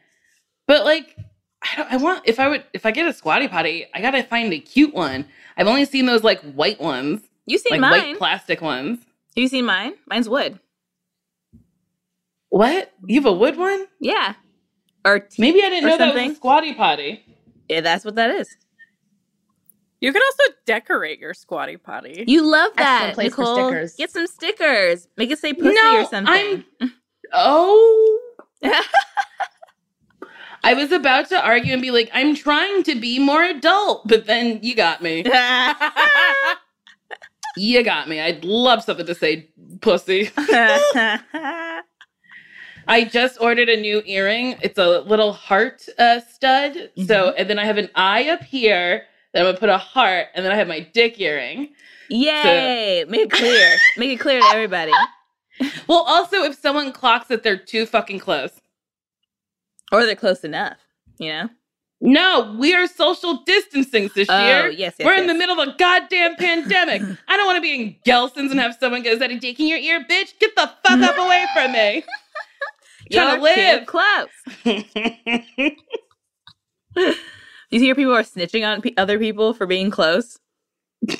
But like I don't I want if I would if I get a squatty potty, I gotta find a cute one. I've only seen those like white ones. You seen like mine? white plastic ones. Have you seen mine? Mine's wood. What? You have a wood one? Yeah. Or t- Maybe I didn't Or know that was a squatty potty. yeah, that's what that is. You can also decorate your squatty potty. You love that, Excellent place for Nicole. stickers. Get some stickers. Make it say pussy No, or something. Oh. I was about to argue and be like, I'm trying to be more adult, but then you got me. You got me. I'd love something to say pussy. I just ordered a new earring. It's a little heart uh, stud. So, and then I have an eye up here. Then I'm gonna put a heart, and then I have my dick earring. Yay! Make it clear. Make it clear to everybody. Well, also if someone clocks that they're too fucking close. Or they're close enough, you know? No, we are social distancing this Oh, year. yes, yes, We're in the middle of a goddamn pandemic. I don't want to be in Gelson's and have someone go, Is that a dick in your ear, bitch? Get the fuck up away from me. Trying to You're too live. close. You hear people are snitching on pe other people for being close? like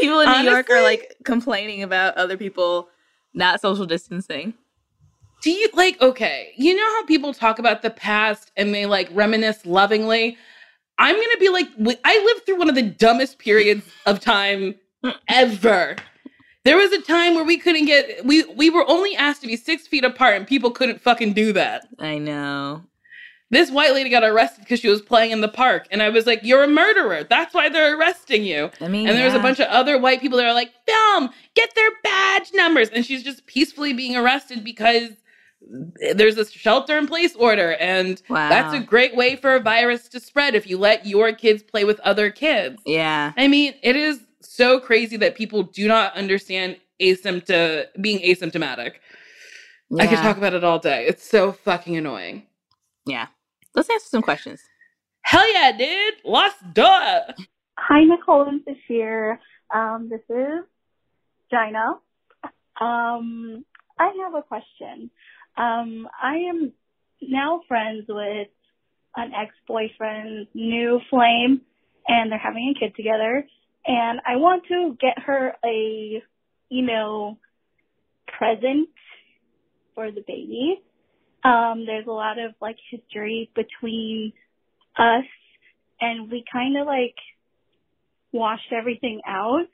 people in New York are like complaining about other people not social distancing. Do you like, okay, you know how people talk about the past and they like reminisce lovingly? I'm going to be like, I lived through one of the dumbest periods of time ever. There was a time where we couldn't get, we, we were only asked to be six feet apart and people couldn't fucking do that. I know. This white lady got arrested because she was playing in the park. And I was like, You're a murderer. That's why they're arresting you. I mean, And there's a bunch of other white people that are like, Film, get their badge numbers. And she's just peacefully being arrested because there's a shelter in place order. And Wow. that's a great way for a virus to spread if you let your kids play with other kids. Yeah. I mean, it is so crazy that people do not understand asympto- being asymptomatic. I could talk about it all day. It's so fucking annoying. Yeah. Let's answer some questions. Hell yeah, dude. Lost door. Hi, Nicole and Bashir. Um, this is Gina. Um, I have a question. Um, I am now friends with an ex-boyfriend's new flame, and they're having a kid together. And I want to get her a, you know, present for the baby. Um, there's a lot of like history between us and we kind of like washed everything out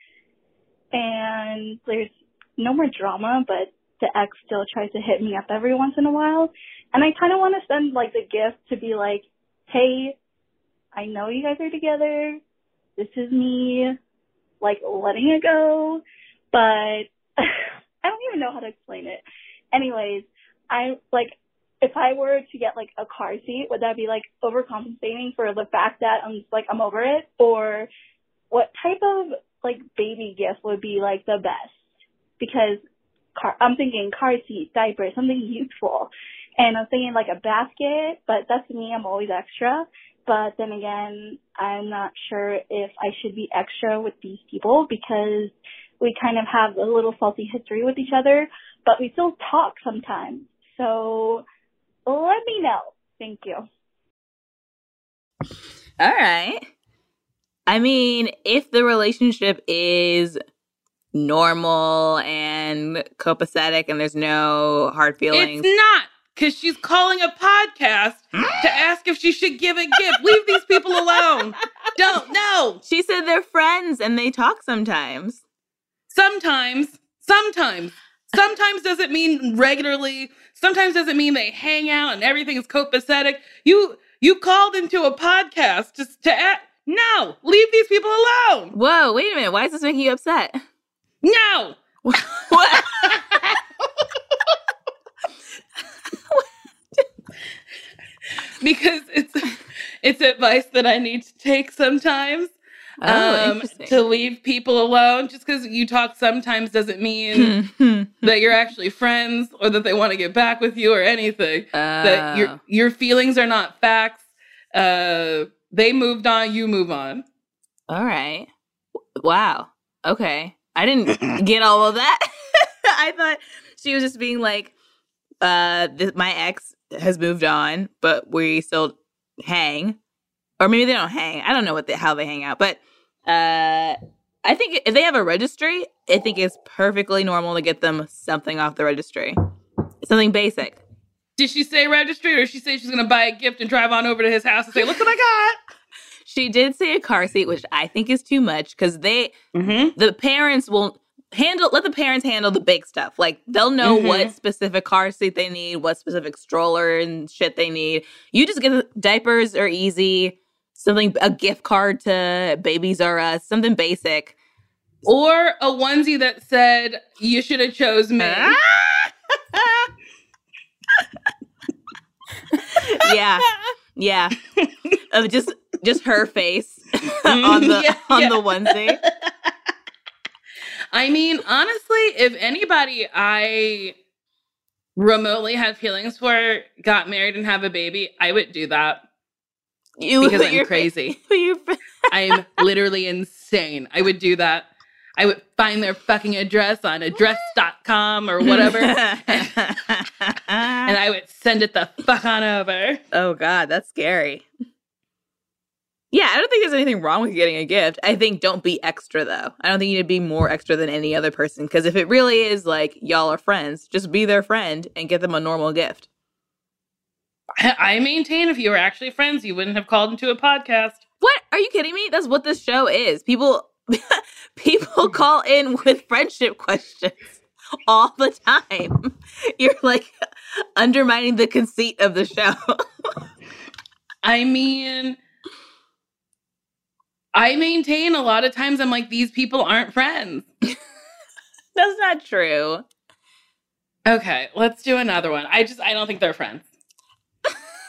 and there's no more drama but the ex still tries to hit me up every once in a while and I kind of want to send like the gift to be like hey I know you guys are together. This is me like letting it go but I don't even know how to explain it. Anyways I like if I were to get like a car seat, would that be like overcompensating for the fact that I'm just like I'm over it? Or what type of like baby gift would be like the best? Because car, I'm thinking car seat, diaper, something useful. And I'm thinking like a basket, but that's me, I'm always extra. But then again, I'm not sure if I should be extra with these people because we kind of have a little salty history with each other, but we still talk sometimes. So let me know. Thank you. All right. I mean, if the relationship is normal and copacetic and there's no hard feelings. It's not because she's calling a podcast to ask if she should give a gift. Leave these people alone. Don't know. She said they're friends and they talk sometimes. Sometimes, sometimes, sometimes doesn't mean regularly. Sometimes doesn't mean they hang out and everything is copacetic. You you called into a podcast just to act. No, leave these people alone. Whoa, wait a minute. Why is this making you upset? No. what? because it's it's advice that I need to take sometimes. Oh, um, to leave people alone. Just because you talk sometimes doesn't mean that you're actually friends or that they want to get back with you or anything. That Oh. your your feelings are not facts. Uh, they moved on, you move on. All right. Wow. okay. I didn't get all of that. I thought she was just being like, uh, th- my ex has moved on, but we still hang. Or maybe they don't hang. I don't know what they, how they hang out, but uh, I think if they have a registry, I think it's perfectly normal to get them something off the registry, something basic. Did she say registry or she say she's gonna buy a gift and drive on over to his house and say, look what I got." She did say a car seat, which I think is too much because they? Mm-hmm. the parents will handle let the parents handle the big stuff like they'll know Mhm. what specific car seat they need what specific stroller and shit they need you just get diapers are easy something a gift card to babies r us something basic. Or a onesie that said, you should have chose me. Ah! yeah. Yeah. Of just just her face on the Yeah, on yeah. the onesie. I mean, honestly, if anybody I remotely had feelings for got married and have a baby, I would do that you because I'm crazy. I'm literally insane. I would do that. I would find their fucking address on address.com or whatever, and I would send it the fuck on over. Oh God, that's scary. Yeah, I don't think there's anything wrong with getting a gift. I think don't be extra though. I don't think you need to be more extra than any other person because if it really is like y'all are friends, just be their friend and get them a normal gift. I maintain if you were actually friends, you wouldn't have called into a podcast. What? Are you kidding me? That's what this show is. People people call in with friendship questions all the time. You're like undermining the conceit of the show. I mean, I maintain a lot of times I'm like, these people aren't friends. That's not true. Okay, let's do another one. I just, I don't think they're friends.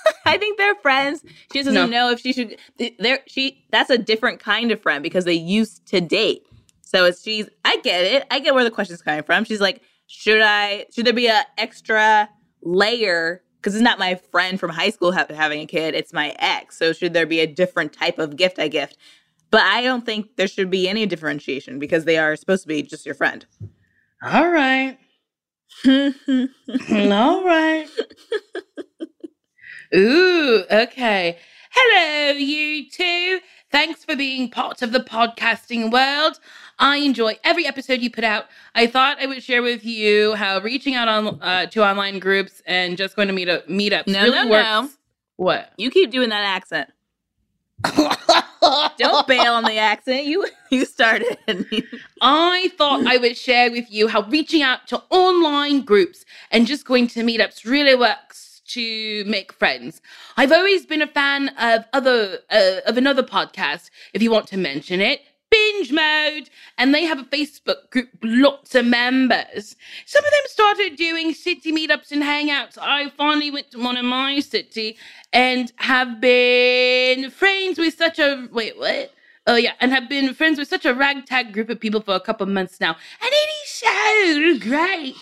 I think they're friends. She doesn't No. know if she should. There, she. That's a different kind of friend because they used to date. So it's she's. I get it. I get where the question's coming from. She's like, should I? Should there be a extra layer? Because it's not my friend from high school ha- having a kid. It's my ex. So should there be a different type of gift I gift? But I don't think there should be any differentiation because they are supposed to be just your friend. All right. All right. Ooh, okay. Hello, you two. Thanks for being part of the podcasting world. I enjoy every episode you put out. I thought I would share with you how reaching out on uh, to online groups and just going to meet up meetups No, really no, works. no. What? you keep doing that accent. Don't bail on the accent. You you started. I thought I would share with you how reaching out to online groups and just going to meetups really works to make friends. I've always been a fan of other uh, of another podcast. If you want to mention it, Binge Mode, and they have a Facebook group, lots of members. Some of them started doing city meetups and hangouts. I finally went to one in my city and have been friends with such a wait what Oh yeah, and have been friends with such a ragtag group of people for a couple of months now, and it is so great.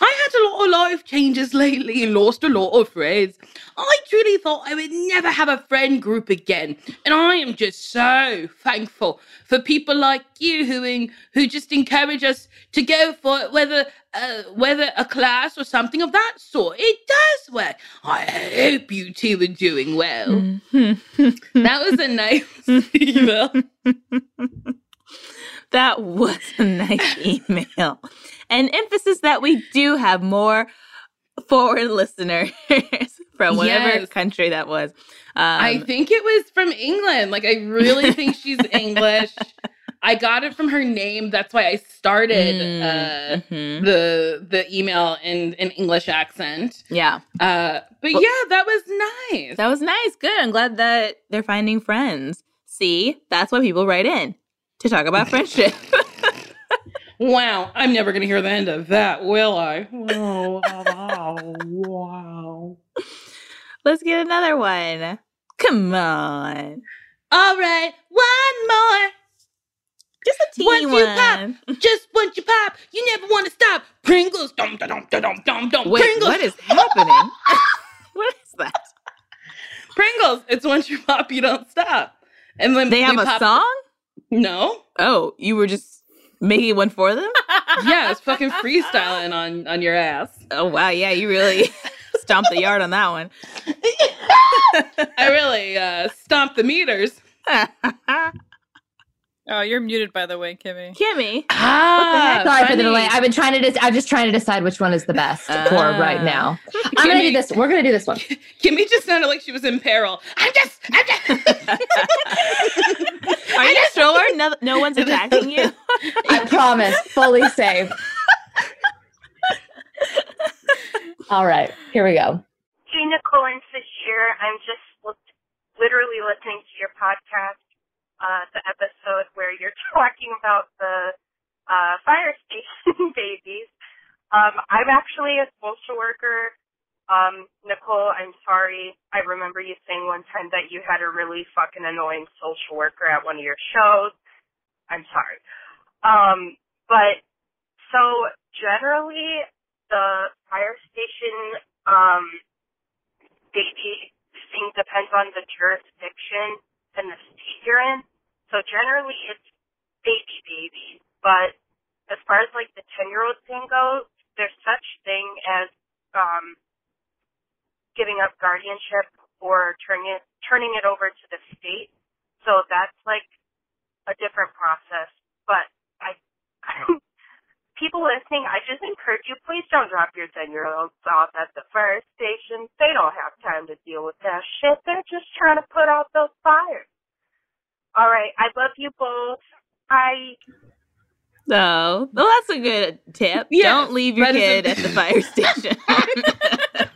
I had a lot of life changes lately and lost a lot of friends. I truly thought I would never have a friend group again, and I am just so thankful for people like you who en- who just encourage us to go for it, whether uh, whether a class or something of that sort. It does work. I hope you two are doing well. That was a nice email. that was a nice email. And emphasis that we do have more foreign listeners from whatever Yes. country that was. Um, I think it was from England. Like, I really think she's English. I got it from her name. That's why I started uh, mhm. the the email in an English accent. yeah, Uh, but Well- yeah, that was nice. that was nice. Good. I'm glad that they're finding friends. See, that's why people write in to talk about friendship. wow, I'm never gonna hear the end of that, will I? Oh, wow, wow. Let's get another one. Come on. All right, one more. Just a teeny Once you one. pop, just once you pop, you never want to stop. Pringles, dum dum dum dum dum dum. Wait, Pringles, what is happening? what is that? Pringles. It's once you pop, you don't stop. And then They have a pop- song? No, Oh, you were just Making one for them? yeah, I was fucking freestyling on on your ass. Oh wow, yeah, you really stomped the yard on that one. I really uh, stomped the meters. Oh, you're muted by the way, Kimmy. Kimmy. Ah, Sorry for the delay. I've been trying to. Dis- I'm just trying to decide which one is the best for Ah. right now. I'm gonna do this. We're gonna do this one. Kimmy just sounded like she was in peril. I'm just, I'm just. Are you sure no, no one's attacking you? I promise, fully safe. All right, here we go. Hey, Nicole and Sasheer. I'm just literally listening to your podcast, uh, the episode where you're talking about the uh, fire station babies. Um, I'm actually a social worker. Um, Nicole, I'm sorry. I remember you saying one time that you had a really fucking annoying social worker at one of your shows. I'm sorry. Um, but so generally, the fire station um, baby thing depends on the jurisdiction and the state you're in. So generally, it's baby baby. But as far as like the ten year old thing goes, there's such thing as um, giving up guardianship or turning it turning it over to the state. So that's like a different process. But I, people listening, I just encourage you, please don't drop your 10 year olds off at the fire station. They don't have time to deal with that shit. They're just trying to put out those fires. All right. I love you both. I, No. Well, that's a good tip. Yes, Don't leave your that is a- kid at the fire station.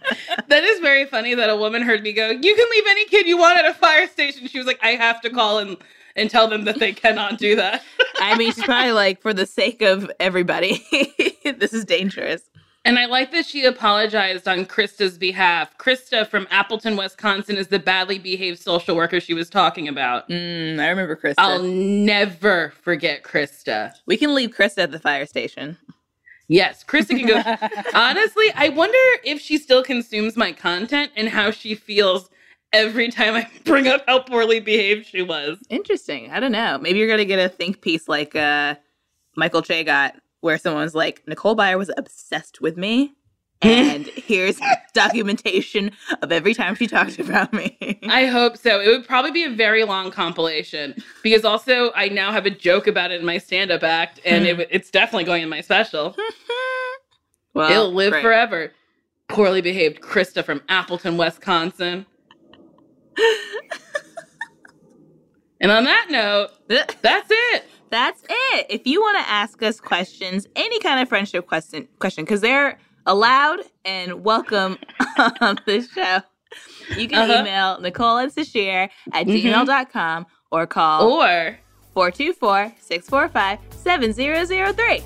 That is very funny that a woman heard me go, You can leave any kid you want at a fire station. She was like, I have to call and, and tell them that they cannot do that. I mean, she's probably like, for the sake of everybody, this is dangerous. And I like that she apologized on Krista's behalf. Krista from Appleton, Wisconsin is the badly behaved social worker she was talking about. Mm, I remember Krista. I'll never forget Krista. we can leave Krista at the fire station. Yes, Krista can go. Honestly, I wonder if she still consumes my content and how she feels every time I bring up how poorly behaved she was. Interesting. I don't know. Maybe you're gonna get a think piece like uh, Michael Che got, where someone's like, Nicole Byer was obsessed with me, and here's documentation of every time she talked about me. I hope so. It would probably be a very long compilation because also I now have a joke about it in my stand up act and it, it's definitely going in my special. well, It'll live great. forever. Poorly behaved Krista from Appleton, Wisconsin. And on that note, that's it. That's it. If you want to ask us questions, any kind of friendship question, question, because they're allowed and welcome on the show, you can Uh-huh. email Nicole and Sasheer at Mhm. gmail.com or call Or 424 645 7003.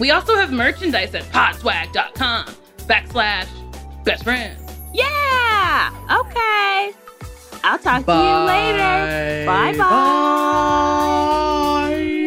we also have merchandise at podswag.com backslash best friends. Yeah. Okay. I'll talk to you later. Bye bye. Bye.